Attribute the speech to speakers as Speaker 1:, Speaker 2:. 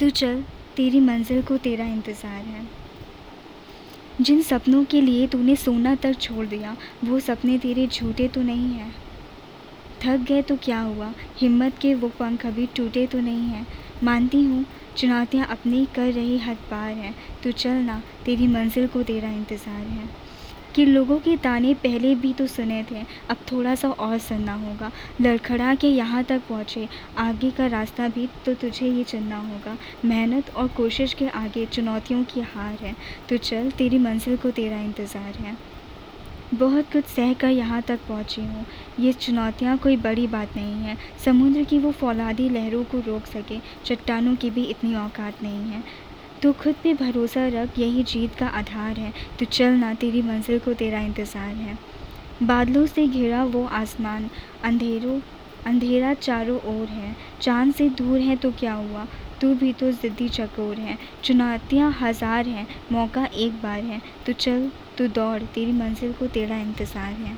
Speaker 1: तू चल, तेरी मंजिल को तेरा इंतज़ार है। जिन सपनों के लिए तूने सोना तक छोड़ दिया, वो सपने तेरे झूठे तो नहीं हैं। थक गए तो क्या हुआ? हिम्मत के वो पंख अभी टूटे तो नहीं हैं। मानती हूँ, चुनौतियाँ अपनी कर रही हद पार हैं। तू चल ना, तेरी मंजिल को तेरा इंतज़ार है। कि लोगों के ताने पहले भी तो सुने थे, अब थोड़ा सा और सुनना होगा। लड़खड़ा के यहाँ तक पहुँचे, आगे का रास्ता भी तो तुझे ही चुनना होगा। मेहनत और कोशिश के आगे चुनौतियों की हार है तो चल, तेरी मंजिल को तेरा इंतज़ार है। बहुत कुछ सह कर यहाँ तक पहुँची हूँ। ये चुनौतियाँ कोई बड़ी बात नहीं है। समुद्र की वो फौलादी लहरों को रोक सके, चट्टानों की भी इतनी औकात नहीं है। तो खुद पे भरोसा रख, यही जीत का आधार है। तो चल ना, तेरी मंजिल को तेरा इंतज़ार है। बादलों से घिरा वो आसमान, अंधेरों, अंधेरा चारों ओर है। चाँद से दूर है तो क्या हुआ? तू भी तो ज़िद्दी चकोर है। चुनौतियाँ हज़ार हैं, मौका एक बार है। तो चल, तू दौड़, तेरी मंजिल को तेरा इंतज़ार है।